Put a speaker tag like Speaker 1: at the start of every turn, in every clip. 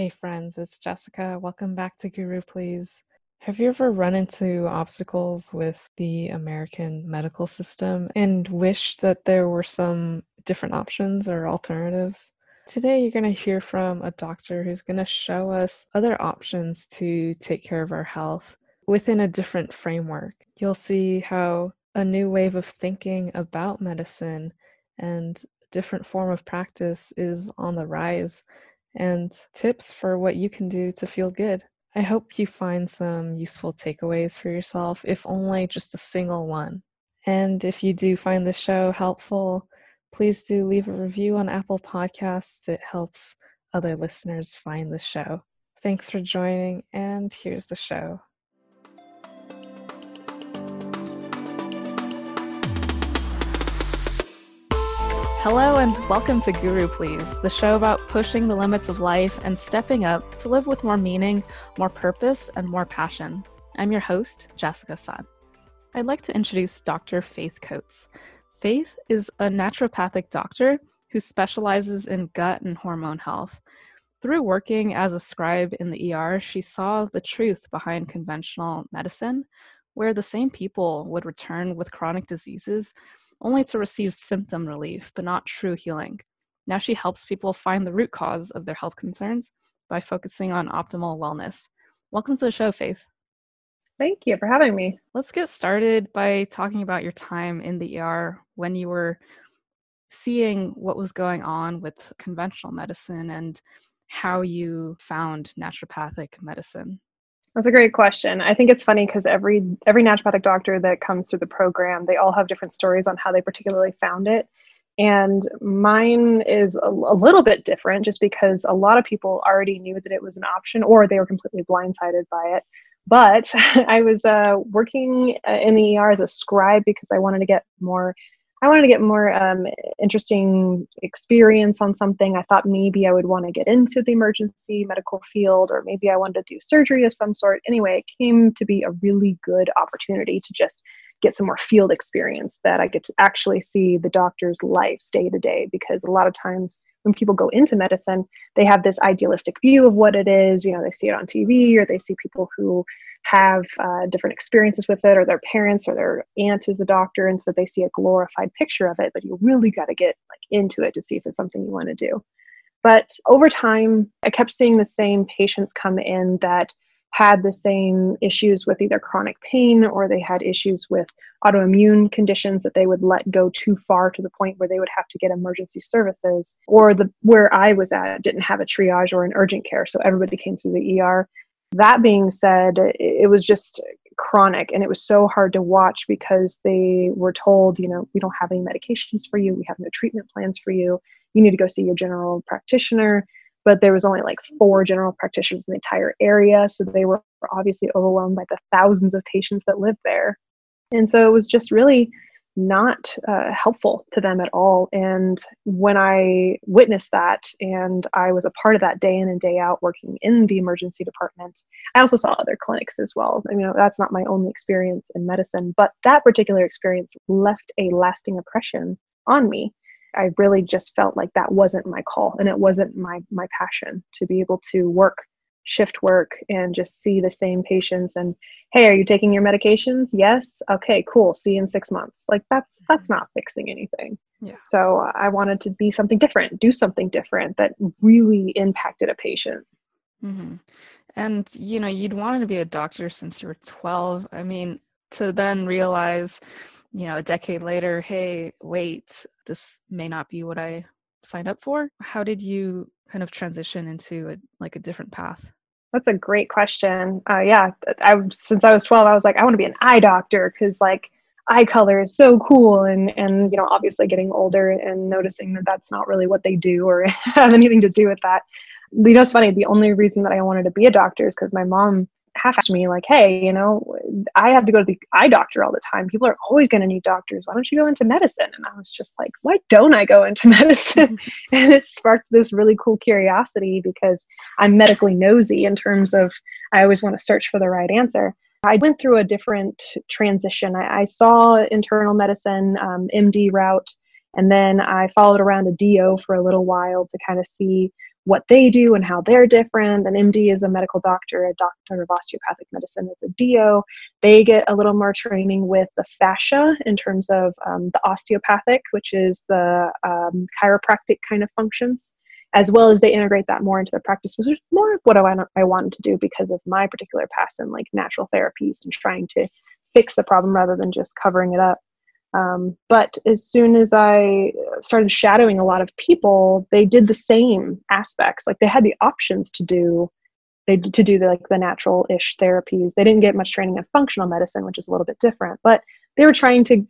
Speaker 1: Hey, friends, it's Jessica. Welcome back to Guru Please. Have you ever run into obstacles with the American medical system and wished that there were some different options or alternatives? Today, you're going to hear from a doctor who's going to show us other options to take care of our health within a different framework. You'll see how a new wave of thinking about medicine and different form of practice is on the rise and tips for what you can do to feel good. I hope you find some useful takeaways for yourself, if only just a single one. And if you do find the show helpful, please do leave a review on Apple Podcasts. It helps other listeners find the show. Thanks for joining, and here's the show. Hello, and welcome to Guru Please, the show about pushing the limits of life and stepping up to live with more meaning, more purpose, and more passion. I'm your host, Jessica Sun. I'd like to introduce Dr. Faith Coates. Faith is a naturopathic doctor who specializes in gut and hormone health. Through working as a scribe in the ER, she saw the truth behind conventional medicine, where the same people would return with chronic diseases only to receive symptom relief, but not true healing. Now she helps people find the root cause of their health concerns by focusing on optimal wellness. Welcome to the show, Faith.
Speaker 2: Thank you for having me.
Speaker 1: Let's get started by talking about your time in the ER when you were seeing what was going on with conventional medicine and how you found naturopathic medicine.
Speaker 2: That's a great question. I think it's funny because every every naturopathic doctor that comes through the program, they all have different stories on how they particularly found it. And mine is a, a, little bit different just because a lot of people already knew that it was an option or they were completely blindsided by it. But I was uh, working uh, in the ER as a scribe because I wanted to get more I wanted to get more um, interesting experience on something. I thought maybe I would want to get into the emergency medical field, or maybe I wanted to do surgery of some sort. Anyway, it came to be a really good opportunity to just get some more field experience that I get to actually see the doctor's lives day to day. Because a lot of times when people go into medicine, they have this idealistic view of what it is. You know, they see it on TV or they see people who have uh, different experiences with it, or their parents or their aunt is a doctor, and so they see a glorified picture of it. But you really got to get like into it to see if it's something you want to do. But over time, I kept seeing the same patients come in that had the same issues with either chronic pain or they had issues with autoimmune conditions that they would let go too far to the point where they would have to get emergency services or the where I was at didn't have a triage or an urgent care so everybody came through the ER that being said, it was just chronic and it was so hard to watch because they were told, you know, we don't have any medications for you, we have no treatment plans for you, you need to go see your general practitioner. But there was only like four general practitioners in the entire area, so they were obviously overwhelmed by the thousands of patients that lived there. And so it was just really not uh, helpful to them at all. And when I witnessed that, and I was a part of that day in and day out working in the emergency department, I also saw other clinics as well. I mean, that's not my only experience in medicine, but that particular experience left a lasting impression on me. I really just felt like that wasn't my call and it wasn't my my passion to be able to work shift work and just see the same patients and hey are you taking your medications? Yes. Okay cool. See you in six months. Like that's that's mm-hmm. not fixing anything. Yeah. So i wanted to be something different do something different that really impacted a patient.
Speaker 1: Mm-hmm. and you know you'd wanted to be a doctor since you were 12 i mean to then realize you know a decade later hey wait this may not be what i signed up for how did you kind of transition into a, like a different path?
Speaker 2: That's a great question. Uh, yeah, I since I was 12, I was like, I want to be an eye doctor because like eye color is so cool, and and you know, obviously getting older and noticing that that's not really what they do or have anything to do with that. You know, it's funny. The only reason that I wanted to be a doctor is because my mom half asked me like, hey, you know, I have to go to the eye doctor all the time. People are always going to need doctors. Why don't you go into medicine? And I was just like, why don't I go into medicine? and it sparked this really cool curiosity because I'm medically nosy in terms of I always want to search for the right answer. I went through a different transition. I, I saw internal medicine, um, MD route, and then I followed around a DO for a little while to kind of see what they do and how they're different. An MD is a medical doctor, a doctor of osteopathic medicine is a DO. They get a little more training with the fascia in terms of um, the osteopathic, which is the um, chiropractic kind of functions, as well as they integrate that more into the practice, which is more of what I, I wanted to do because of my particular passion, like natural therapies and trying to fix the problem rather than just covering it up. Um, but as soon as I started shadowing a lot of people, they did the same aspects. Like they had the options to do, they to do the, like the natural-ish therapies. They didn't get much training in functional medicine, which is a little bit different. But they were trying to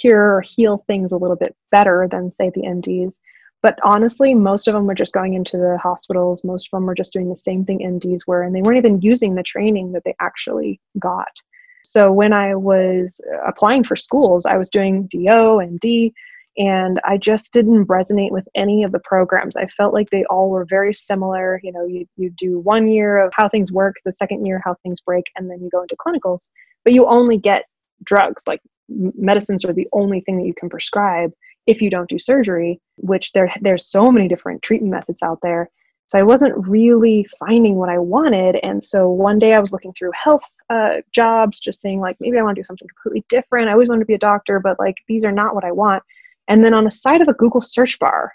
Speaker 2: cure or heal things a little bit better than say the MDs. But honestly, most of them were just going into the hospitals. Most of them were just doing the same thing MDs were, and they weren't even using the training that they actually got. So when I was applying for schools, I was doing DO and MD, and I just didn't resonate with any of the programs. I felt like they all were very similar. You know, you, you do one year of how things work, the second year, how things break, and then you go into clinicals, but you only get drugs. Like medicines are the only thing that you can prescribe if you don't do surgery, which there, there's so many different treatment methods out there so I wasn't really finding what I wanted. And so one day I was looking through health uh, jobs, just saying, like, maybe I want to do something completely different. I always wanted to be a doctor, but like, these are not what I want. And then on the side of a Google search bar,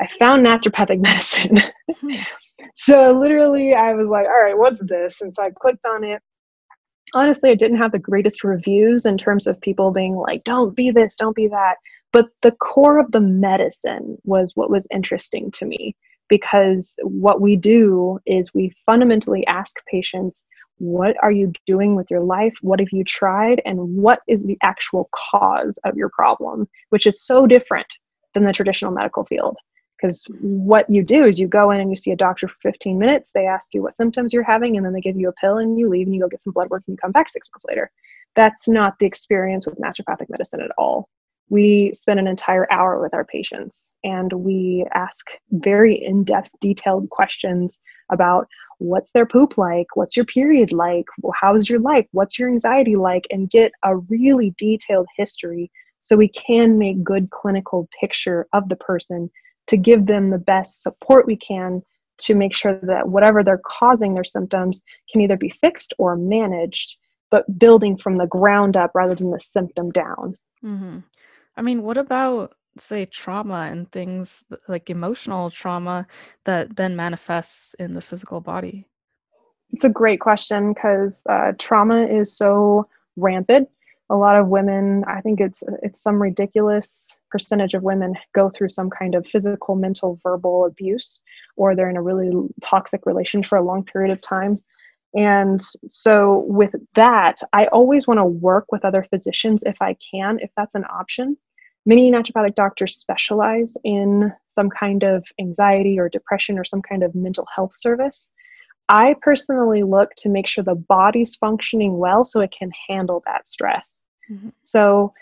Speaker 2: I found naturopathic medicine. Hmm. so literally, I was like, all right, what's this? And so I clicked on it. Honestly, I didn't have the greatest reviews in terms of people being like, don't be this, don't be that. But the core of the medicine was what was interesting to me because what we do is we fundamentally ask patients what are you doing with your life? What have you tried? And what is the actual cause of your problem? Which is so different than the traditional medical field. Because what you do is you go in and you see a doctor for 15 minutes they ask you what symptoms you're having and then they give you a pill and you leave and you go get some blood work and you come back six months later. That's not the experience with naturopathic medicine at all we spend an entire hour with our patients and we ask very in depth, detailed questions about what's their poop like, what's your period like, how's your life, what's your anxiety like, and get a really detailed history so we can make good clinical picture of the person to give them the best support we can to make sure that whatever they're causing their symptoms can either be fixed or managed but building from the ground up rather than the symptom down
Speaker 1: mm-hmm. I mean, what about say trauma and things like emotional trauma that then manifests in the physical body?
Speaker 2: It's a great question because uh, trauma is so rampant. A lot of women, I think it's it's some ridiculous percentage of women go through some kind of physical, mental, verbal abuse, or they're in a really toxic relation for a long period of time. And so, with that, I always want to work with other physicians if I can, if that's an option, Many naturopathic doctors specialize in some kind of anxiety or depression or some kind of mental health service. I personally look to make sure the body's functioning well so it can handle that stress. Mm-hmm. So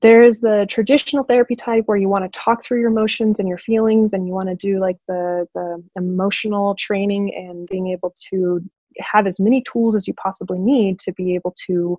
Speaker 2: there's the traditional therapy type where you want to talk through your emotions and your feelings and you want to do like the the emotional training and being able to have as many tools as you possibly need to be able to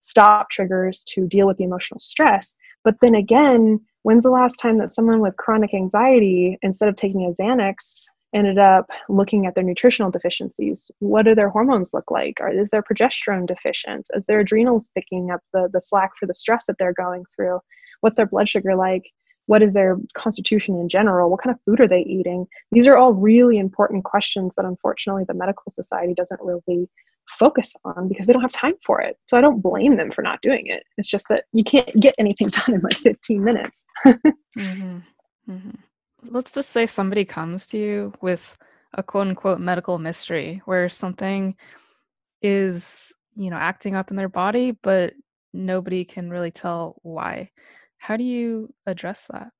Speaker 2: stop triggers to deal with the emotional stress. But then again, when's the last time that someone with chronic anxiety, instead of taking a Xanax, ended up looking at their nutritional deficiencies? What do their hormones look like? Or is their progesterone deficient? Is their adrenals picking up the, the slack for the stress that they're going through? What's their blood sugar like? What is their constitution in general? What kind of food are they eating? These are all really important questions that unfortunately the medical society doesn't really focus on because they don't have time for it. So I don't blame them for not doing it. It's just that you can't get anything done in like 15 minutes. mm-hmm.
Speaker 1: Mm-hmm. Let's just say somebody comes to you with a quote unquote medical mystery where something is, you know, acting up in their body, but nobody can really tell why. How do you address that?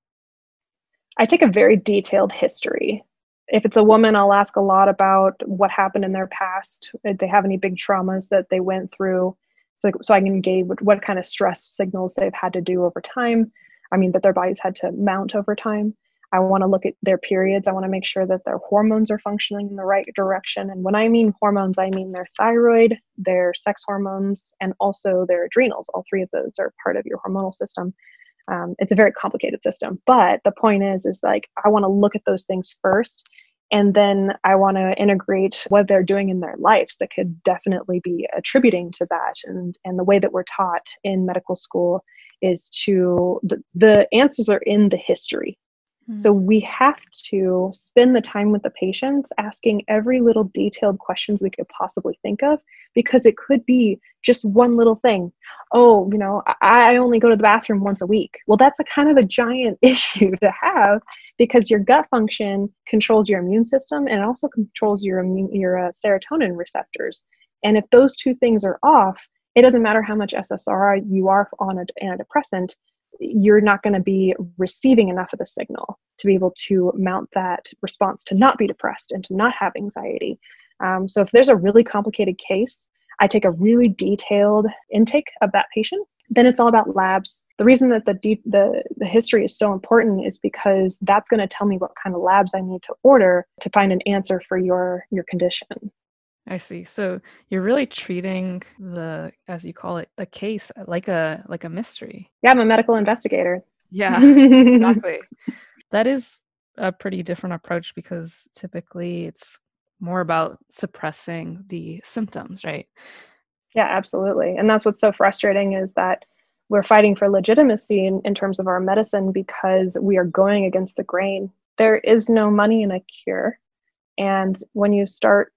Speaker 2: I take a very detailed history if it's a woman, I'll ask a lot about what happened in their past. If they have any big traumas that they went through, so so I can gauge what, what kind of stress signals they've had to do over time. I mean, that their bodies had to mount over time. I want to look at their periods. I want to make sure that their hormones are functioning in the right direction. And when I mean hormones, I mean their thyroid, their sex hormones, and also their adrenals. All three of those are part of your hormonal system. Um, it's a very complicated system, but the point is, is like I want to look at those things first and then I want to integrate what they're doing in their lives that could definitely be attributing to that. And, and the way that we're taught in medical school is to, the, the answers are in the history. Mm-hmm. So we have to spend the time with the patients asking every little detailed questions we could possibly think of because it could be just one little thing. Oh, you know, I, I only go to the bathroom once a week. Well, that's a kind of a giant issue to have because your gut function controls your immune system and it also controls your immune, your uh, serotonin receptors. And if those two things are off, it doesn't matter how much SSRI you are on an antidepressant, you're not going to be receiving enough of the signal to be able to mount that response to not be depressed and to not have anxiety. Um, so if there's a really complicated case, I take a really detailed intake of that patient. Then it's all about labs. The reason that the deep the, the history is so important is because that's going to tell me what kind of labs I need to order to find an answer for your your condition.
Speaker 1: I see. So you're really treating the, as you call it, a case uh, like a like a mystery.
Speaker 2: Yeah, I'm a medical investigator.
Speaker 1: Yeah, exactly. That is a pretty different approach because typically it's more about suppressing the symptoms, right?
Speaker 2: Yeah, absolutely. And that's what's so frustrating is that we're fighting for legitimacy in, in terms of our medicine because we are going against the grain. There is no money in a cure. And when you start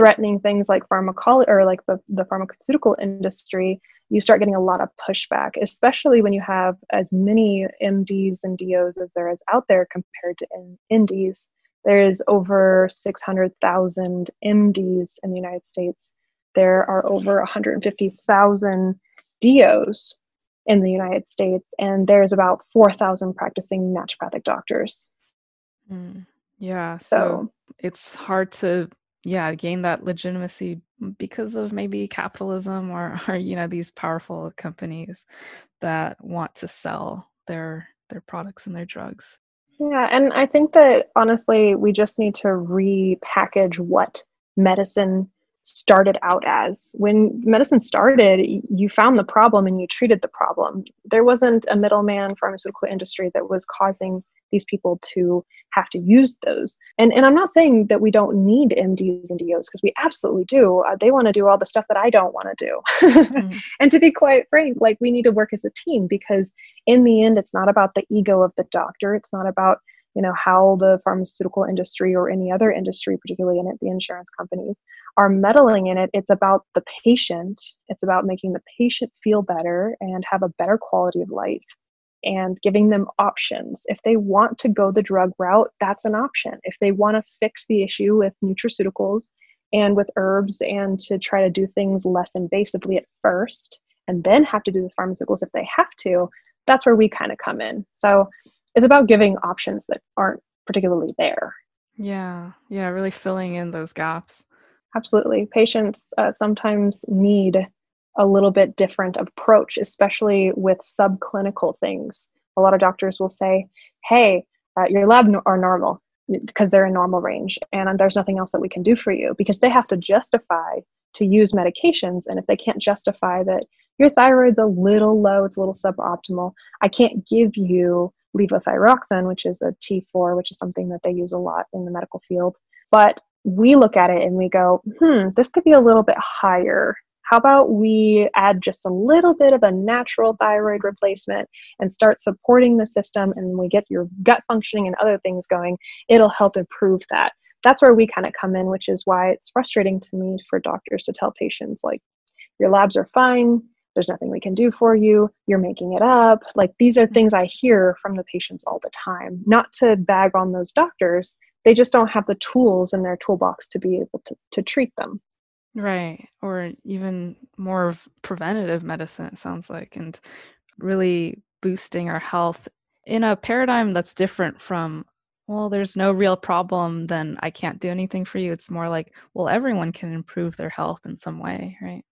Speaker 2: threatening things like pharmacology or like the, the pharmaceutical industry, you start getting a lot of pushback, especially when you have as many MDs and DOs as there is out there compared to NDs. There is over 600,000 MDs in the United States. There are over 150,000 DOs in the United States, and there's about 4,000 practicing naturopathic doctors.
Speaker 1: Mm, yeah, so, so it's hard to yeah gain that legitimacy because of maybe capitalism or, or you know these powerful companies that want to sell their their products and their drugs.
Speaker 2: Yeah and i think that honestly we just need to repackage what medicine started out as. When medicine started you found the problem and you treated the problem. There wasn't a middleman pharmaceutical industry that was causing these people to have to use those. And, and I'm not saying that we don't need MDs and DOs because we absolutely do. Uh, they want to do all the stuff that I don't want to do. mm-hmm. And to be quite frank, like we need to work as a team because in the end, it's not about the ego of the doctor. It's not about you know how the pharmaceutical industry or any other industry particularly in it the insurance companies are meddling in it it's about the patient it's about making the patient feel better and have a better quality of life and giving them options. If they want to go the drug route, that's an option. If they want to fix the issue with nutraceuticals and with herbs and to try to do things less invasively at first and then have to do the pharmaceuticals if they have to, that's where we kind of come in. So it's about giving options that aren't particularly there.
Speaker 1: Yeah, yeah, really filling in those gaps.
Speaker 2: Absolutely. Patients uh, sometimes need a little bit different approach, especially with subclinical things. A lot of doctors will say, hey, uh, your lab are normal because they're in normal range and there's nothing else that we can do for you because they have to justify to use medications. And if they can't justify that your thyroid's a little low, it's a little suboptimal, I can't give you levothyroxine, which is a T4, which is something that they use a lot in the medical field. But we look at it and we go, hmm, this could be a little bit higher how about we add just a little bit of a natural thyroid replacement and start supporting the system and we get your gut functioning and other things going, it'll help improve that. That's where we kind of come in, which is why it's frustrating to me for doctors to tell patients, like, your labs are fine, there's nothing we can do for you, you're making it up. Like, these are things I hear from the patients all the time. Not to bag on those doctors, they just don't have the tools in their toolbox to be able to, to treat them.
Speaker 1: Right. Or even more of preventative medicine, it sounds like, and really boosting our health in a paradigm that's different from, well, there's no real problem, then I can't do anything for you. It's more like, well, everyone can improve their health in some way, right?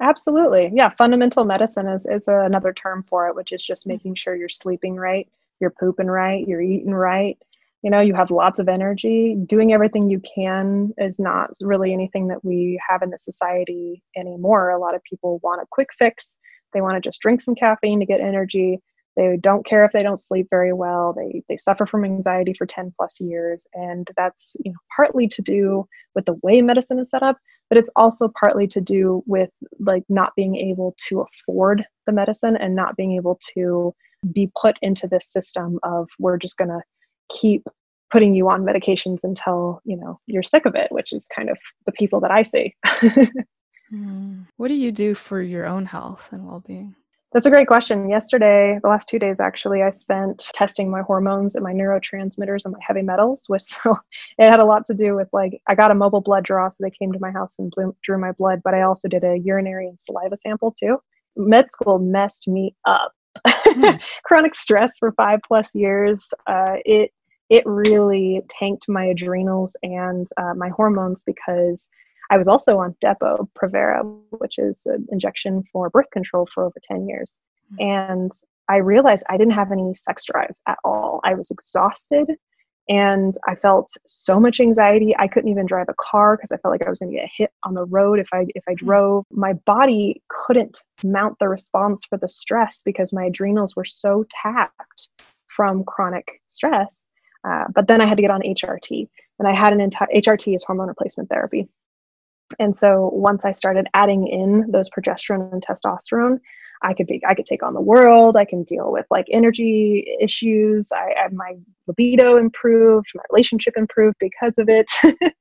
Speaker 2: Absolutely. Yeah. Fundamental medicine is, is another term for it, which is just mm. making sure you're sleeping right, you're pooping right, you're eating right, you know you have lots of energy. Doing everything you can is not really anything that we have in the society anymore. A lot of people want a quick fix. They want to just drink some caffeine to get energy. They don't care if they don't sleep very well. They they suffer from anxiety for 10 plus years and that's you know partly to do with the way medicine is set up but it's also partly to do with like not being able to afford the medicine and not being able to be put into this system of we're just going to keep putting you on medications until you know you're sick of it which is kind of the people that i see
Speaker 1: mm. what do you do for your own health and well-being
Speaker 2: that's a great question. Yesterday, the last two days actually, I spent testing my hormones and my neurotransmitters and my heavy metals, which so it had a lot to do with like I got a mobile blood draw, so they came to my house and blew, drew my blood, but I also did a urinary and saliva sample too. Med school messed me up. Mm. Chronic stress for five plus years. Uh, it it really tanked my adrenals and uh, my hormones because I was also on Depo Provera, which is an injection for birth control for over 10 years. Mm-hmm. And I realized I didn't have any sex drive at all. I was exhausted and I felt so much anxiety. I couldn't even drive a car because I felt like I was going to get hit on the road if I if I hmm. drove. My body couldn't mount the response for the stress because my adrenals were so tapped from chronic stress. Uh, but then I had to get on HRT, and I had an entire HRT is hormone replacement therapy. And so once I started adding in those progesterone and testosterone, I could be I could take on the world. I can deal with like energy issues. I, I my libido improved, my relationship improved because of it.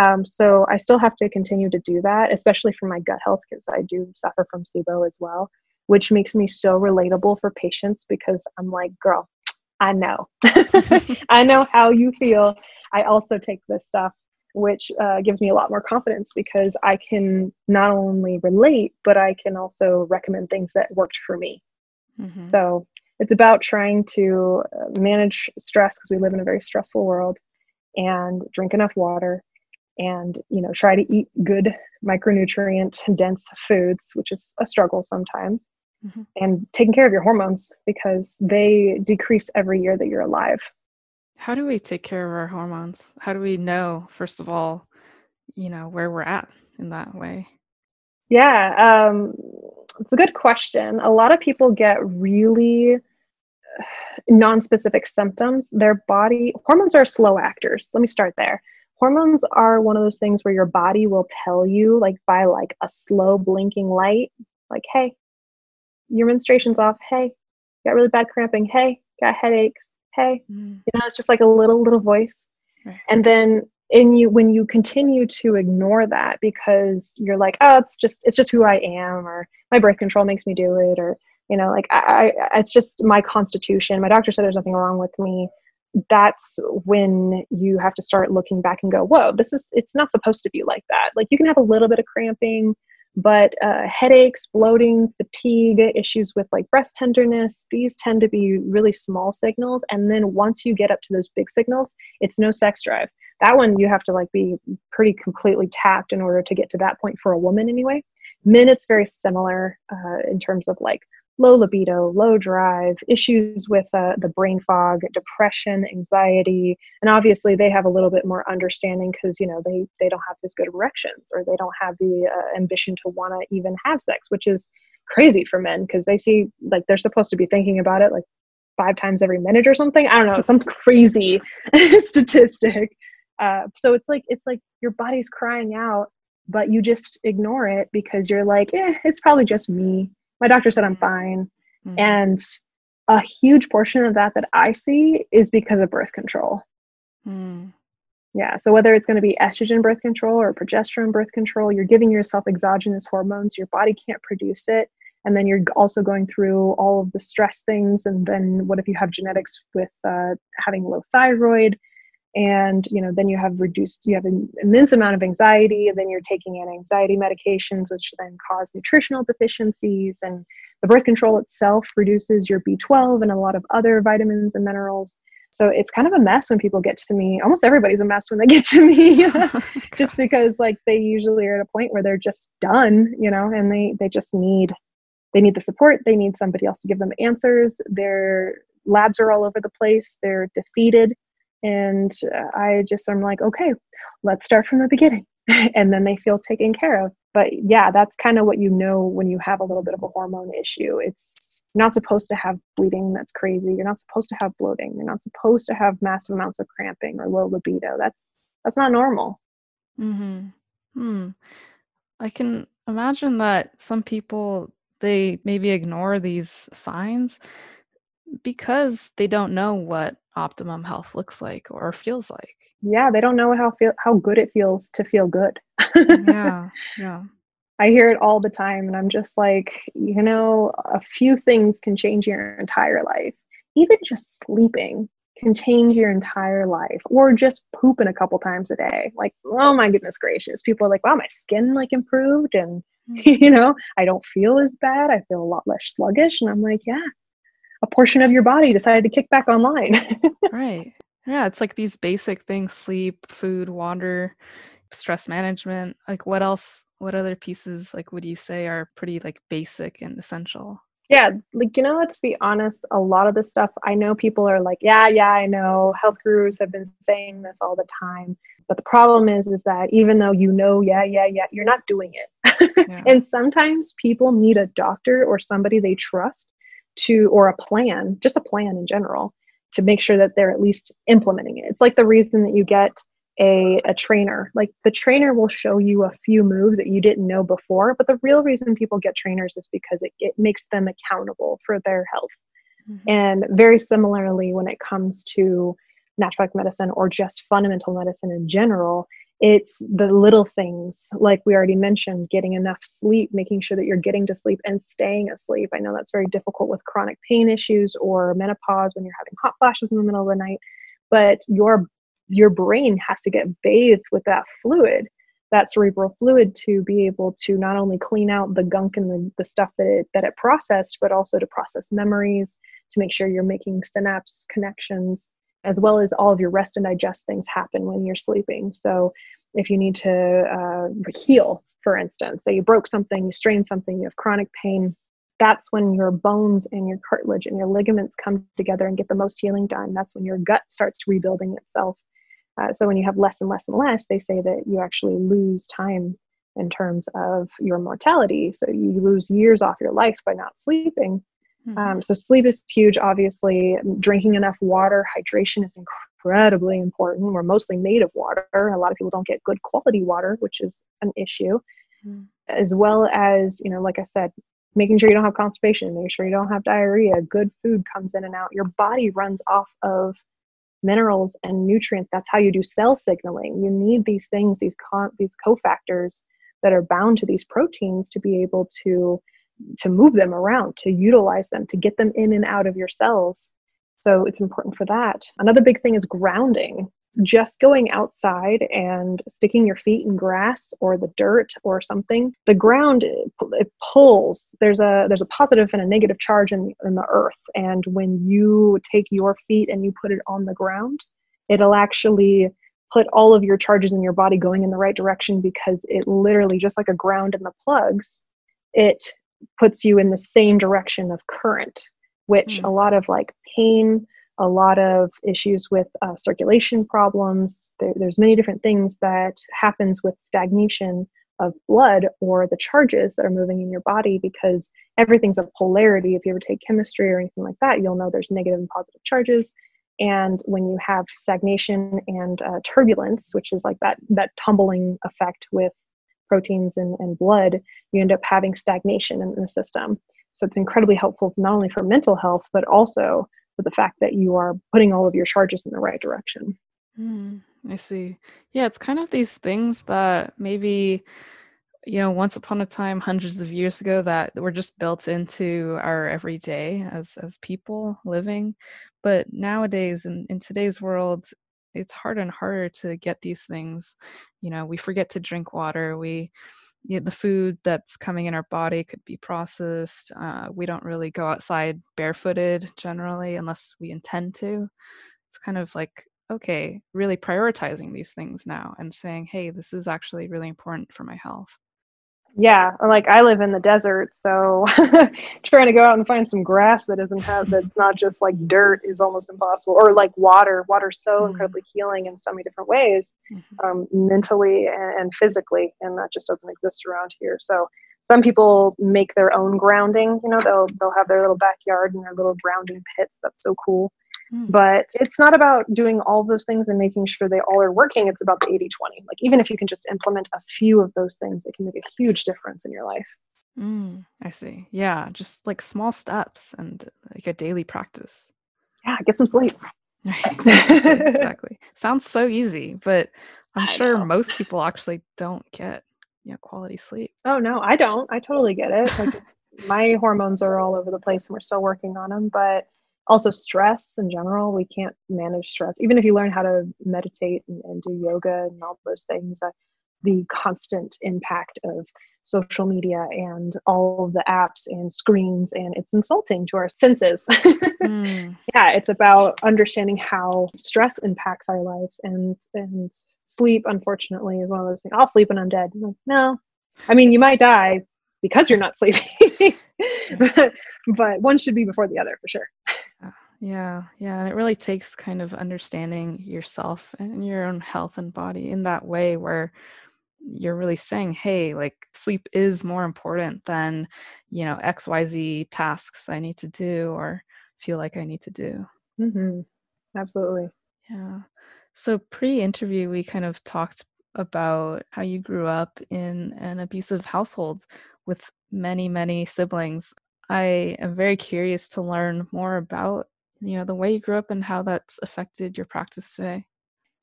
Speaker 2: um, so I still have to continue to do that, especially for my gut health because I do suffer from SIBO as well, which makes me so relatable for patients because I'm like, girl, I know, I know how you feel. I also take this stuff which uh, gives me a lot more confidence because I can not only relate, but I can also recommend things that worked for me. Mm-hmm. So it's about trying to uh, manage stress because we live in a very stressful world and drink enough water and you know try to eat good micronutrient dense foods which is a struggle sometimes mm-hmm. and taking care of your hormones because they decrease every year that you're alive
Speaker 1: how do we take care of our hormones? How do we know, first of all, you know, where we're at in that way?
Speaker 2: Yeah, um, it's a good question. A lot of people get really non-specific symptoms. Their body hormones are slow actors. Let me start there. Hormones are one of those things where your body will tell you, like by like a slow blinking light, like, "Hey, your menstruation's off. Hey, got really bad cramping. Hey, got headaches hey mm. you know it's just like a little little voice right. and then in you when you continue to ignore that because you're like oh it's just it's just who i am or my birth control makes me do it or you know like I, I it's just my constitution my doctor said there's nothing wrong with me that's when you have to start looking back and go whoa this is it's not supposed to be like that like you can have a little bit of cramping but uh, headaches, bloating, fatigue, issues with like breast tenderness, these tend to be really small signals. And then once you get up to those big signals, it's no sex drive. That one you have to like be pretty completely tapped in order to get to that point for a woman anyway. Men, it's very similar uh, in terms of like low libido, low drive, issues with uh, the brain fog, depression, anxiety, and obviously they have a little bit more understanding because you know they they don't have as good erections or they don't have the uh, ambition to want to even have sex, which is crazy for men because they see like they're supposed to be thinking about it like five times every minute or something. I don't know, some crazy statistic. Uh, so it's like it's like your body's crying out, but you just ignore it because you're like, eh, it's probably just me my doctor said i'm fine mm-hmm. and a huge portion of that that i see is because of birth control mm. yeah so whether it's going to be estrogen birth control or progesterone birth control you're giving yourself exogenous hormones your body can't produce it and then you're also going through all of the stress things and then what if you have genetics with uh, having low thyroid and you know then you have reduced you have an immense amount of anxiety and then you're taking anti-anxiety medications which then cause nutritional deficiencies and the birth control itself reduces your b12 and a lot of other vitamins and minerals. So it's kind of a mess when people get to me almost everybody's a mess when they get to me just because like they usually are at a point where they're just done you know and they they just need they need the support they need somebody else to give them answers. Their labs are all over the place they're defeated and i just i'm like okay let's start from the beginning and then they feel taken care of but yeah that's kind of what you know when you have a little bit of a hormone issue it's You're not supposed to have bleeding that's crazy. You're not supposed to have bloating. You're not supposed to have massive amounts of cramping or low libido. That's that's not normal.
Speaker 1: Mm-hmm. Hmm. I can imagine that some people they maybe ignore these signs because they don't know what optimum health looks like or feels like.
Speaker 2: Yeah, they don't know how feel how good it feels to feel good.
Speaker 1: yeah. Yeah.
Speaker 2: I hear it all the time, and I'm just like, you know, a few things can change your entire life. Even just sleeping can change your entire life, or just pooping a couple times a day. Like, oh my goodness gracious. People are like, wow, my skin like improved, and mm. you know, I don't feel as bad. I feel a lot less sluggish. And I'm like, yeah, a portion of your body decided to kick back online.
Speaker 1: right. Yeah, it's like these basic things sleep, food, water, stress management. Like, what else what other pieces like would you say are pretty like basic and essential
Speaker 2: yeah like you know let's be honest a lot of the stuff i know people are like yeah yeah i know health gurus have been saying this all the time but the problem is is that even though you know yeah yeah yeah you're not doing it yeah. and sometimes people need a doctor or somebody they trust to or a plan just a plan in general to make sure that they're at least implementing it it's like the reason that you get a, a trainer. Like the trainer will show you a few moves that you didn't know before, but the real reason people get trainers is because it, it makes them accountable for their health. Mm-hmm. And very similarly, when it comes to naturopathic medicine or just fundamental medicine in general, it's the little things like we already mentioned getting enough sleep making sure that you're getting to sleep and staying asleep. I know that's very difficult with chronic pain issues or menopause when you're having hot flashes in the middle of the night but your your brain has to get bathed with that fluid that cerebral fluid to be able to not only clean out the gunk and the, the stuff that it that it processed but also to process memories to make sure you're making synapse connections as well as all of your rest and digest things happen when you're sleeping so if you need to uh, heal for instance say you broke something you strained something you have chronic pain that's when your bones and your cartilage and your ligaments come together and get the most healing done that's when your gut starts rebuilding itself uh, so when you have less and less and less, they say that you actually lose time in terms of your mortality. So you lose years off your life by not sleeping. Mm-hmm. Um, so sleep is huge, obviously. Drinking enough water, hydration is incredibly important. We're mostly made of water. A lot of people don't get good quality water, which is an issue. Mm-hmm. As well as, you know, like I said, making sure you don't have constipation, making sure you don't have diarrhea. Good food comes in and out. Your body runs off of minerals and nutrients that's how you do cell signaling you need these things these con- these cofactors that are bound to these proteins to be able to to move them around to utilize them to get them in and out of your cells. So it's important for that. Another big thing is grounding. Just going outside and sticking your feet in grass or the dirt or something the ground it pulls. There's a there's a positive and a negative charge in, in the earth. And when you take your feet and you put it on the ground it'll actually put all of your charges in your body going in the right direction because it literally just like a ground in the plugs it puts you in the same direction of current which mm. a lot of like pain a lot of issues with uh, circulation problems. There, there's many different things that happens with stagnation of blood or the charges that are moving in your body because everything's a polarity. If you ever take chemistry or anything like that, you'll know there's negative and positive charges. And when you have stagnation and uh, turbulence, which is like that that tumbling effect with proteins and, and blood, you end up having stagnation in the system. So it's incredibly helpful not only for mental health, but also for the fact that you are putting all of your charges in the right direction.
Speaker 1: Mm, I see. Yeah, it's kind of these things that maybe you know once upon a time hundreds of years ago that were just built into our everyday as as people living but nowadays in, in today's world it's harder and harder to get these things you know we forget to drink water we you know, the food that's coming in our body could be processed. Uh, we don't really go outside barefooted generally unless we intend to. It's kind of like, okay, really prioritizing these things now and saying, hey, this is actually really important for my health
Speaker 2: yeah like i live in the desert so trying to go out and find some grass that doesn't have that's not just like dirt is almost impossible or like water water's so mm-hmm. incredibly healing in so many different ways mm-hmm. um, mentally and, and, physically and that just doesn't exist around here so some people make their own grounding you know they'll they'll have their little backyard and their little grounding pits that's so cool mm. but it's not about doing all those things and making sure they all are working it's about the 80 20 like even if you can just implement a few of those things it can make a huge difference in your life.
Speaker 1: Mm, i see. Yeah just like small steps and like a daily practice.
Speaker 2: Yeah get some sleep.
Speaker 1: Exactly. Sounds so easy but i'm I sure know. most people actually don't get you know quality sleep.
Speaker 2: Oh no i don't. I totally get it. Like my hormones are all over the place and we're still working on them but also stress in general we can't manage stress. Even if you learn how to meditate and, and do yoga and all those things uh, the constant impact of social media and all of the apps and screens and it's insulting to our senses. Mm. yeah it's about understanding how stress impacts our lives and and sleep unfortunately is one of those things. I'll sleep when i'm dead. I'm like, no. I mean you might die because you're not sleeping. But, but one should be before the other for sure
Speaker 1: yeah yeah and it really takes kind of understanding yourself and your own health and body in that way where you're really saying hey like sleep is more important than you know xyz tasks i need to do or feel like i need to do.
Speaker 2: Mm-hmm. absolutely.
Speaker 1: Yeah. So pre-interview we kind of talked about how you grew up in an abusive household with many many siblings. I am very curious to learn more about you know the way you grew up and how that's affected your practice today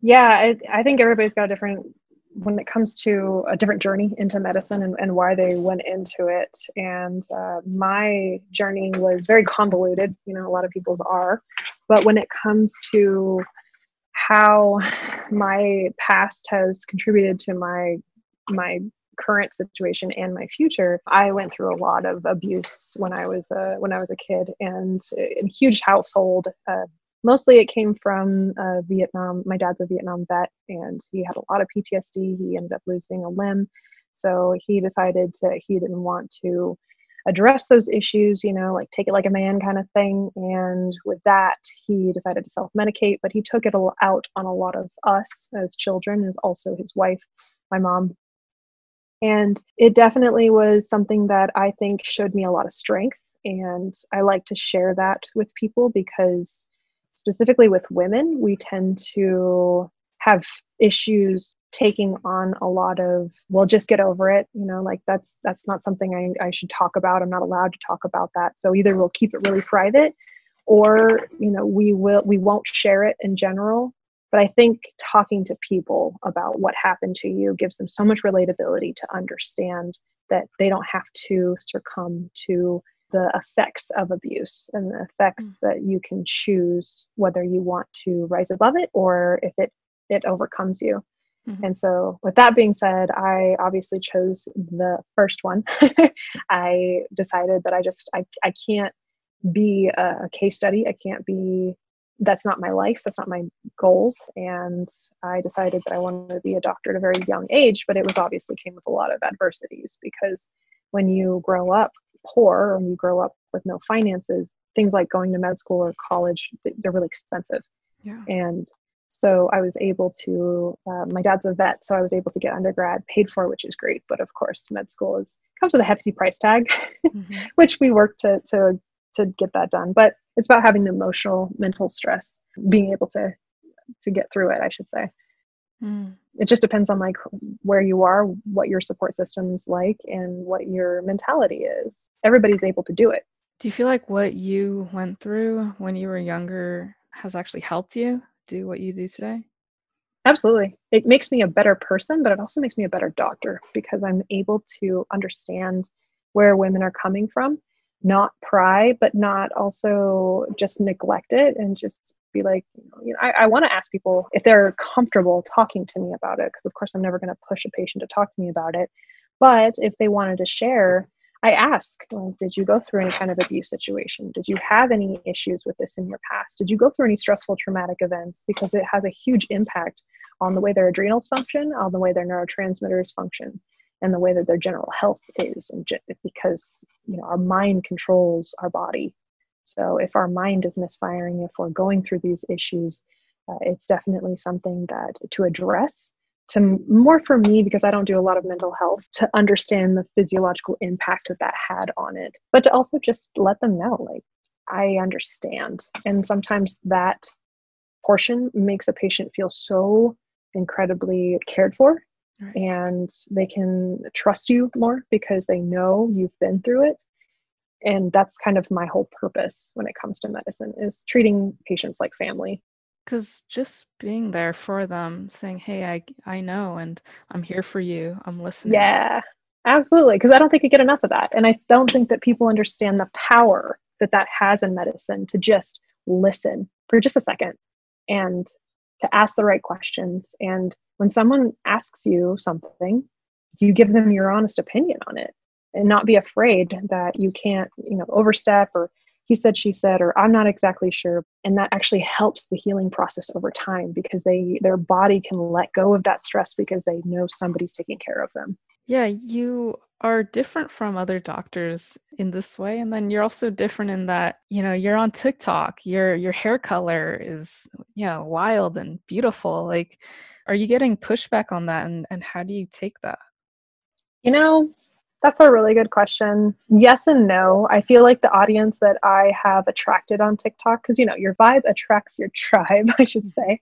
Speaker 2: yeah I, I think everybody's got a different when it comes to a different journey into medicine and, and why they went into it. And uh, my journey was very convoluted, you know, a lot of people's are. But when it comes to how my past has contributed to my my current situation and my future i went through a lot of abuse when i was a when i was a kid and in a huge household uh, mostly it came from uh, Vietnam. My dad's a Vietnam vet, and he had a lot of PTSD. He ended up losing a limb, so he decided to he didn't want to address those issues, you know, like take it like a man kind of thing. And with that, he decided to self medicate, but he took it out on a lot of us as children, as also his wife, my mom. And it definitely was something that I think showed me a lot of strength. And I like to share that with people because specifically with women, we tend to have issues taking on a lot of well just get over it. You know like that's that's not something I, I should talk about. I'm not allowed to talk about that. So either we'll keep it really private or you know we will we won't share it in general but i think talking to people about what happened to you gives them so much relatability to understand that they don't have to succumb to the effects of abuse and the effects mm. that you can choose whether you want to rise above it or if it it overcomes you mm-hmm. and so with that being said i obviously chose the first one i decided that i just i, I can't be a, a case study i can't be that's not my life that's not my goals and i decided that i wanted to be a doctor at a very young age but it was obviously came with a lot of adversities because when you grow up poor and you grow up with no finances, things like going to med school or college, they're really expensive. Yeah. And so I was able to, uh, my dad's a vet, so I was able to get undergrad paid for, which is great. But of course, med school is comes with a hefty price tag, mm-hmm. which we worked to to to get that done. But it's about having the emotional, mental stress, being able to to get through it. I should say. Mm. It just depends on like where you are, what your support system's like, and what your mentality is. Everybody's able to do it.
Speaker 1: Do you feel like what you went through when you were younger has actually helped you do what you do today?
Speaker 2: Absolutely. It makes me a better person, but it also makes me a better doctor because I'm able to understand where women are coming from, not pry, but not also just neglect it and just be like, you know, I, I want to ask people if they're comfortable talking to me about it, because of course I'm never going to push a patient to talk to me about it. But if they wanted to share, I ask, like, did you go through any kind of abuse situation? Did you have any issues with this in your past? Did you go through any stressful traumatic events? Because it has a huge impact on the way their adrenals function, on the way their neurotransmitters function, and the way that their general health is. And because you know our mind controls our body, so if our mind is misfiring, if we're going through these issues, uh, it's definitely something that to address to more for me because I don't do a lot of mental health to understand the physiological impact that that had on it, but to also just let them know, like, I understand. And sometimes that portion makes a patient feel so incredibly cared for right. and they can trust you more because they know you've been through it. And that's kind of my whole purpose when it comes to medicine is treating patients like family.
Speaker 1: Because just being there for them saying hey i i know and i'm here for you. I'm listening.
Speaker 2: Yeah absolutely. Because i don't think you get enough of that. And i don't think that people understand the power that that has in medicine to just listen for just a second and to ask the right questions. And when someone asks you something you give them your honest opinion on it and not be afraid that you can't you know overstep or he said she said or i'm not exactly sure. And that actually helps the healing process over time because they their body can let go of that stress because they know somebody's taking care of them
Speaker 1: yeah you are different from other doctors in this way and then you're also different in that you know you're on tiktok your your hair color is you know wild and beautiful like are you getting pushback on that and, and how do you take that
Speaker 2: you know that's a really good question. Yes and no. I feel like the audience that I have attracted on TikTok, because you know, your vibe attracts your tribe, I should mm-hmm. say.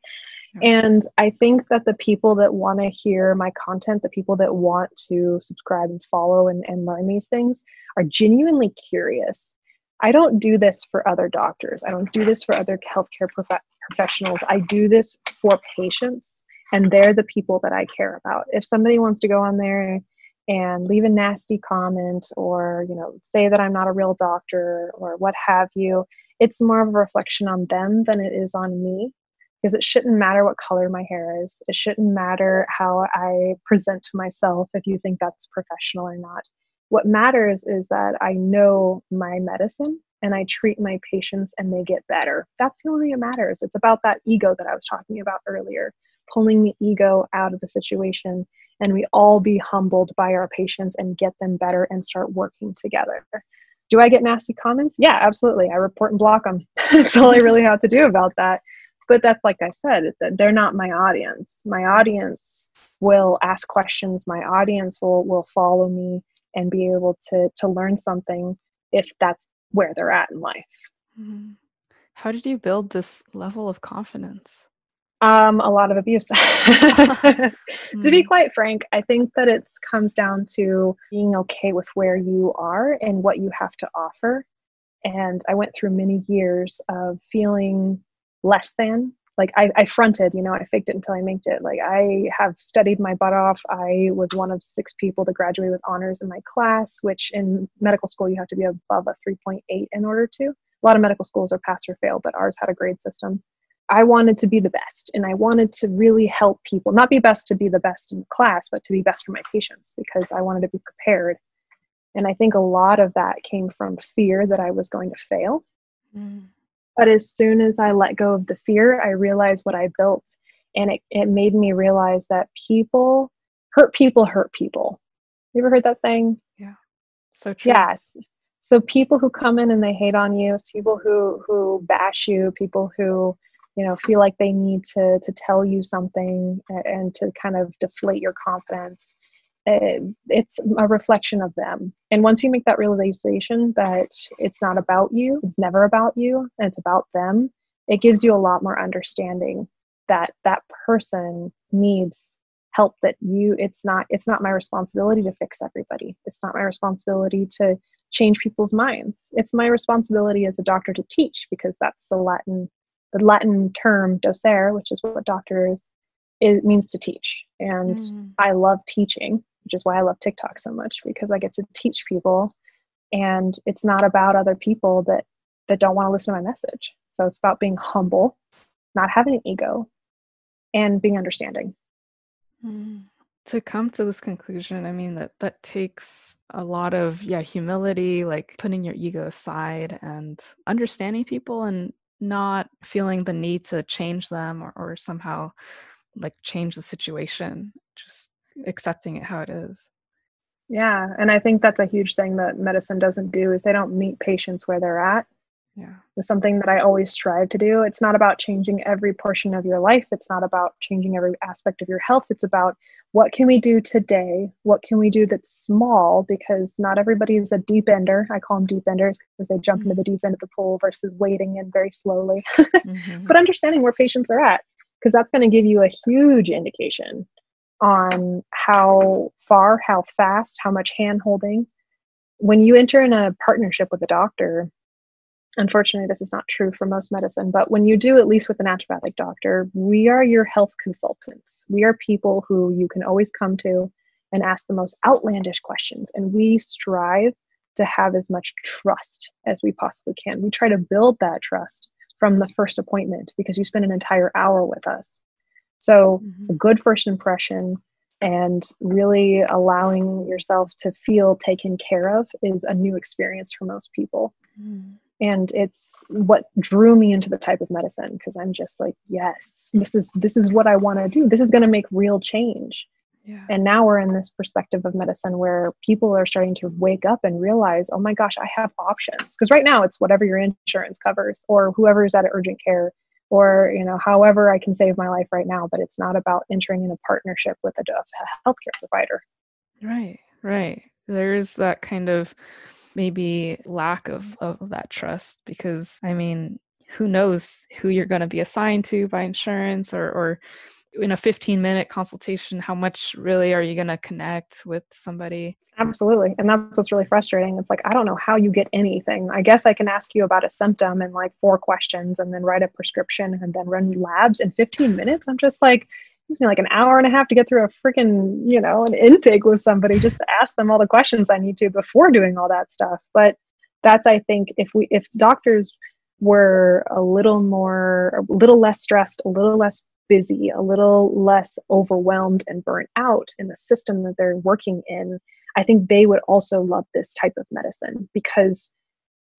Speaker 2: And I think that the people that want to hear my content, the people that want to subscribe and follow and, and learn these things, are genuinely curious. I don't do this for other doctors. I don't do this for other healthcare prof- professionals. I do this for patients, and they're the people that I care about. If somebody wants to go on there and leave a nasty comment or you know say that i'm not a real doctor or what have you it's more of a reflection on them than it is on me because it shouldn't matter what color my hair is it shouldn't matter how i present to myself if you think that's professional or not what matters is that i know my medicine and i treat my patients and they get better that's the only thing that matters it's about that ego that i was talking about earlier pulling the ego out of the situation and we all be humbled by our patients and get them better and start working together. Do I get nasty comments? Yeah, absolutely. I report and block them. that's all I really have to do about that. But that's like I said, they're not my audience. My audience will ask questions. My audience will will follow me and be able to to learn something if that's where they're at in life. Mm-hmm.
Speaker 1: How did you build this level of confidence?
Speaker 2: Um, a lot of abuse. to be hmm. quite frank, I think that it comes down to being okay with where you are and what you have to offer. And I went through many years of feeling less than. Like I, I fronted, you know, I faked it until I made it. Like I have studied my butt off. I was one of six people to graduate with honors in my class, which in medical school you have to be above a 3.8 in order to. A lot of medical schools are pass or fail, but ours had a grade system. I wanted to be the best and I wanted to really help people, not be best to be the best in class, but to be best for my patients because I wanted to be prepared. And I think a lot of that came from fear that I was going to fail. Mm. But as soon as I let go of the fear, I realized what I built. And it, it made me realize that people hurt people hurt people. You ever heard that saying?
Speaker 1: Yeah. So true.
Speaker 2: Yes. So people who come in and they hate on you, people who who bash you, people who you know feel like they need to to tell you something and to kind of deflate your confidence it's a reflection of them and once you make that realization that it's not about you it's never about you and it's about them it gives you a lot more understanding that that person needs help that you it's not it's not my responsibility to fix everybody it's not my responsibility to change people's minds it's my responsibility as a doctor to teach because that's the latin the Latin term docere, which is what doctors it means to teach. And mm. I love teaching, which is why I love TikTok so much because I get to teach people and it's not about other people that that don't want to listen to my message. So it's about being humble, not having an ego, and being understanding.
Speaker 1: Mm. To come to this conclusion, I mean that that takes a lot of yeah, humility, like putting your ego aside and understanding people and not feeling the need to change them or, or somehow like change the situation just accepting it how it is
Speaker 2: yeah and i think that's a huge thing that medicine doesn't do is they don't meet patients where they're at
Speaker 1: Yeah.
Speaker 2: It's something that I always strive to do. It's not about changing every portion of your life. It's not about changing every aspect of your health. It's about what can we do today? What can we do that's small? Because not everybody is a deep ender. I call them deep enders because they jump into the deep end of the pool versus wading in very slowly. mm-hmm. But understanding where patients are at, because that's going to give you a huge indication on how far, how fast, how much hand holding. When you enter in a partnership with a doctor, unfortunately this is not true for most medicine but when you do at least with a naturopathic doctor we are your health consultants. We are people who you can always come to and ask the most outlandish questions and we strive to have as much trust as we possibly can. We try to build that trust from the first appointment because you spend an entire hour with us so mm-hmm. a good first impression and really allowing yourself to feel taken care of is a new experience for most people. Mm and it's what drew me into the type of medicine because i'm just like yes this is this is what i want to do. This is going to make real change. Yeah. and now we're in this perspective of medicine where people are starting to wake up and realize oh my gosh i have options. Because right now it's whatever your insurance covers or whoever's at urgent care or you know however i can save my life right now but it's not about entering in a partnership with a, healthcare provider.
Speaker 1: Right right. There's that kind of maybe lack of, of that trust because I mean, who knows who you're going to be assigned to by insurance or, or in a 15 minute consultation, how much really are you going to connect with somebody?
Speaker 2: Absolutely. And that's what's really frustrating. It's like, I don't know how you get anything. I guess I can ask you about a symptom and like four questions and then write a prescription and then run labs in 15 minutes. I'm just like, me like an hour and a half to get through a freaking, you know, an intake with somebody just to ask them all the questions I need to before doing all that stuff. But that's I think if we if doctors were a little more a little less stressed, a little less busy, a little less overwhelmed and burnt out in the system that they're working in, I think they would also love this type of medicine because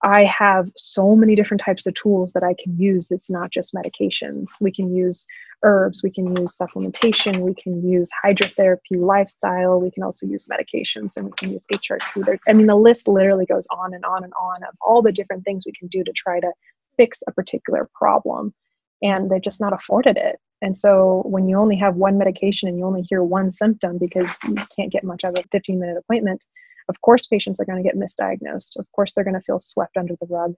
Speaker 2: I have so many different types of tools that I can use. It's not just medications. We can use herbs, we can use supplementation, we can use hydrotherapy, lifestyle, we can also use medications, and we can use HRT. There, I mean, the list literally goes on and on and on of all the different things we can do to try to fix a particular problem. And they're just not afforded it. And so when you only have one medication and you only hear one symptom because you can't get much out of a 15 minute appointment, of course, patients are going to get misdiagnosed. Of course, they're going to feel swept under the rug.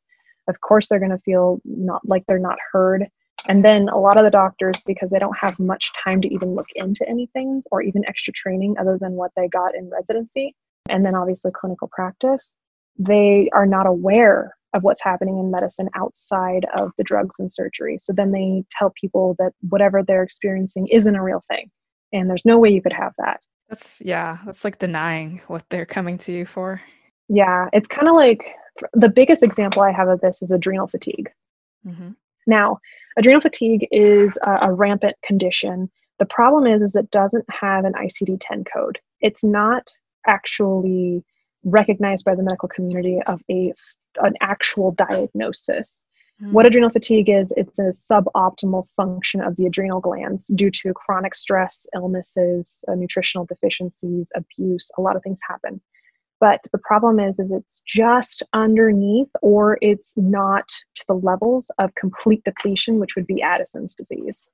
Speaker 2: Of course, they're going to feel not like they're not heard. And then a lot of the doctors, because they don't have much time to even look into anything or even extra training other than what they got in residency, and then obviously clinical practice, they are not aware of what's happening in medicine outside of the drugs and surgery. So then they tell people that whatever they're experiencing isn't a real thing. And there's no way you could have that.
Speaker 1: That's yeah, that's like denying what they're coming to you for.
Speaker 2: Yeah, it's kind of like the biggest example I have of this is adrenal fatigue. Mm-hmm. Now, adrenal fatigue is a, a rampant condition. The problem is, is it doesn't have an ICD-10 code. It's not actually recognized by the medical community of a an actual diagnosis. Mm-hmm. What adrenal fatigue is, it's a suboptimal function of the adrenal glands due to chronic stress, illnesses, uh, nutritional deficiencies, abuse. A lot of things happen. But the problem is, is it's just underneath, or it's not to the levels of complete depletion, which would be Addison's disease.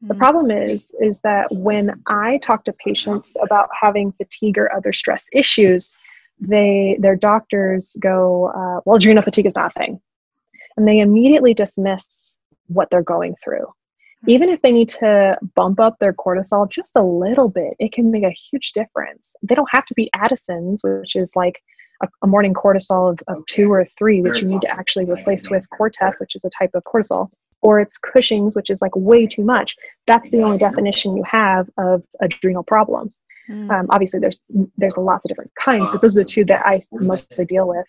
Speaker 2: The hmm. problem is, is that when I talk to patients about having fatigue or other stress issues, they their doctors go, uh, "Well, adrenal fatigue is nothing and they immediately dismiss what they're going through. Even if they need to bump up their cortisol just a little bit, it can make a huge difference. They don't have to be Addison's, which is like a, a morning cortisol of, of, two or three, which you need to actually replace with Cortef, which is a type of cortisol, or it's Cushing's, which is like way too much. That's the only definition you have of adrenal problems. Mm. Um, obviously, there's there's lots of different kinds, but those are the two that I mostly deal with.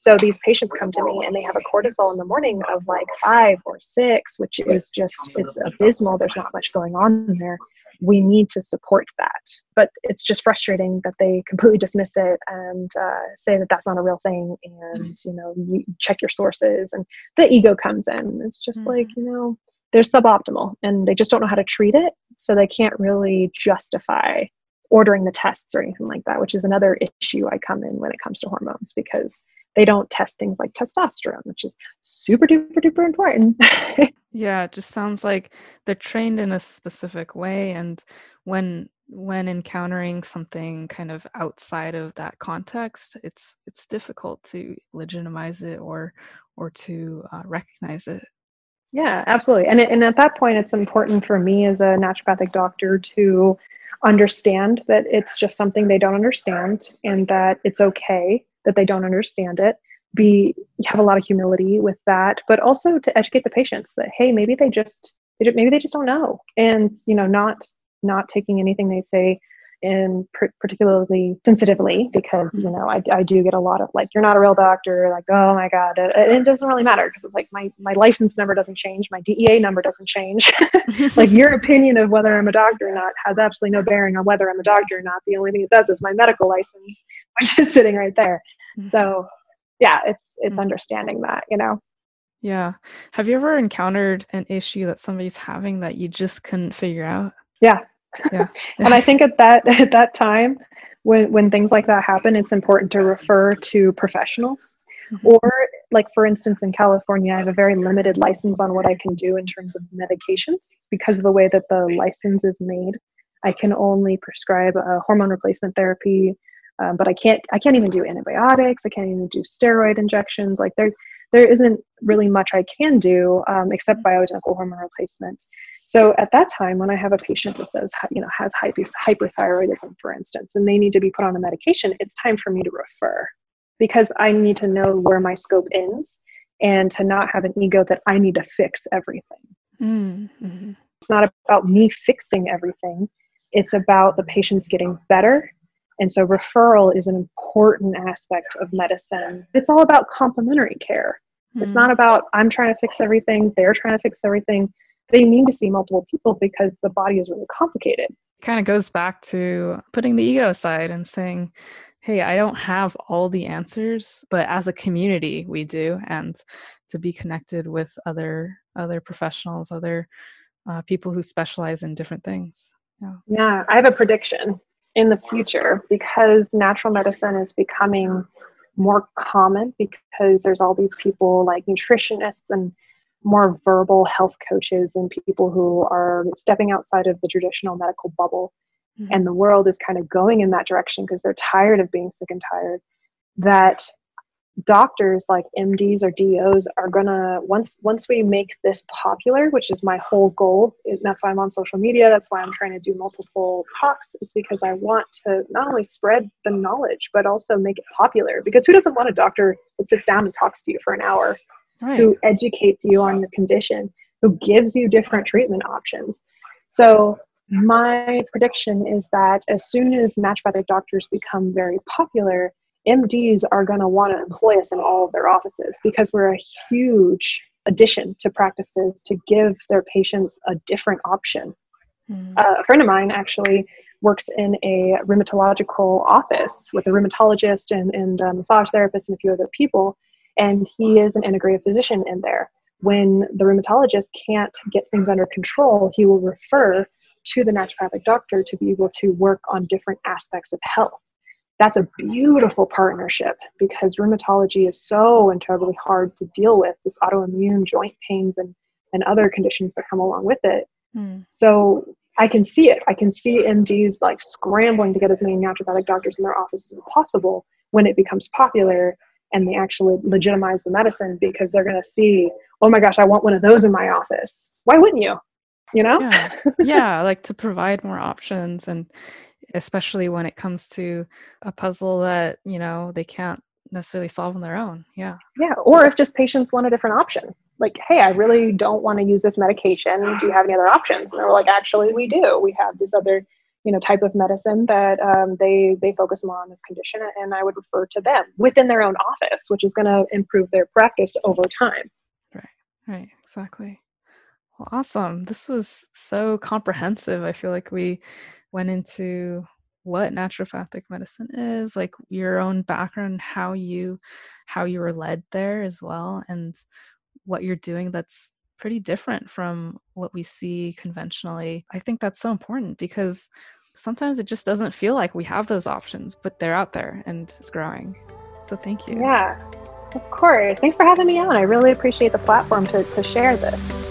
Speaker 2: So these patients come to me and they have a cortisol in the morning of like five or six, which is just, it's abysmal. There's not much going on there. We need to support that. But it's just frustrating that they completely dismiss it and uh, say that that's not a real thing. And, you know, you check your sources and the ego comes in. It's just mm-hmm. like, you know, they're suboptimal and they just don't know how to treat it. So they can't really justify ordering the tests or anything like that, which is another issue I come in when it comes to hormones because they don't test things like testosterone, which is super duper duper important.
Speaker 1: yeah, it just sounds like they're trained in a specific way and when when encountering something kind of outside of that context, it's it's difficult to legitimize it or or to uh, recognize it.
Speaker 2: Yeah, absolutely. And and at that point, it's important for me as a naturopathic doctor to understand that it's just something they don't understand, and that it's okay that they don't understand it. Be have a lot of humility with that, but also to educate the patients that hey, maybe they just maybe they just don't know, and you know, not not taking anything they say in particularly sensitively because you know I, I do get a lot of like you're not a real doctor like oh my god it, it doesn't really matter because it's like my my license number doesn't change my DEA number doesn't change. Like your opinion of whether I'm a doctor or not has absolutely no bearing on whether I'm a doctor or not. The only thing it does is my medical license which is sitting right there. Mm-hmm. so yeah it's it's mm-hmm. understanding that you know?
Speaker 1: Yeah. Have you ever encountered an issue that somebody's having that you just couldn't figure out?
Speaker 2: Yeah yeah. and I think at that at that time, when when things like that happen, it's important to refer to professionals. Mm-hmm. Or like for instance in California, I have a very limited license on what I can do in terms of medications because of the way that the license is made. I can only prescribe a hormone replacement therapy, um, but I can't I can't even do antibiotics. I can't even do steroid injections. Like there there isn't really much I can do um, except bioidentical hormone replacement. So at that time, when I have a patient that says, you know, has hyperthyroidism, for instance, and they need to be put on a medication, it's time for me to refer because I need to know where my scope ends and to not have an ego that I need to fix everything. Mm-hmm. It's not about me fixing everything, it's about the patients getting better. And so referral is an important aspect of medicine. It's all about complementary care. Mm-hmm. It's not about I'm trying to fix everything, they're trying to fix everything they need to see multiple people because the body is really complicated.
Speaker 1: It kind of goes back to putting the ego aside and saying, hey, I don't have all the answers, but as a community, we do. And to be connected with other other professionals, other uh, people who specialize in different things.
Speaker 2: Yeah. yeah, I have a prediction in the future because natural medicine is becoming more common because there's all these people like nutritionists and more verbal health coaches and people who are stepping outside of the traditional medical bubble. Mm-hmm. And the world is kind of going in that direction because they're tired of being sick and tired. That doctors like MDs or DOs are gonna once once we make this popular, which is my whole goal, and that's why I'm on social media. That's why I'm trying to do multiple talks, is because I want to not only spread the knowledge but also make it popular. Because who doesn't want a doctor that sits down and talks to you for an hour right. who educates you on your condition, who gives you different treatment options. So, my prediction is that as soon as naturopathic doctors become very popular, MDs are going to want to employ us in all of their offices because we're a huge addition to practices to give their patients a different option. Mm. Uh, a friend of mine actually works in a rheumatological office with a rheumatologist and, and a massage therapist and a few other people and he is an integrative physician in there. When the rheumatologist can't get things under control, he will refer to the naturopathic doctor to be able to work on different aspects of health. That's a beautiful partnership because rheumatology is so incredibly hard to deal with, this autoimmune joint pains and, and other conditions that come along with it. Mm. So I can see it. I can see MDs like scrambling to get as many naturopathic doctors in their offices as possible when it becomes popular and they actually legitimize the medicine because they're going to see, oh my gosh, I want one of those in my office. Why wouldn't you? You know?
Speaker 1: Yeah. yeah, like to provide more options and especially when it comes to a puzzle that, you know, they can't necessarily solve on their own. Yeah.
Speaker 2: Yeah. Or if just patients want a different option. Like, hey, I really don't want to use this medication. Do you have any other options? And they're like, actually, we do. We have this other you know type of medicine that um, they they focus more on this condition and i would refer to them within their own office which is going to improve their practice over time
Speaker 1: right right exactly well awesome this was so comprehensive i feel like we went into what naturopathic medicine is like your own background how you how you were led there as well and what you're doing that's pretty different from what we see conventionally. I think that's so important because sometimes it just doesn't feel like we have those options, but they're out there and it's growing. So thank you.
Speaker 2: Yeah, of course. Thanks for having me on. I really appreciate the platform to, to share this.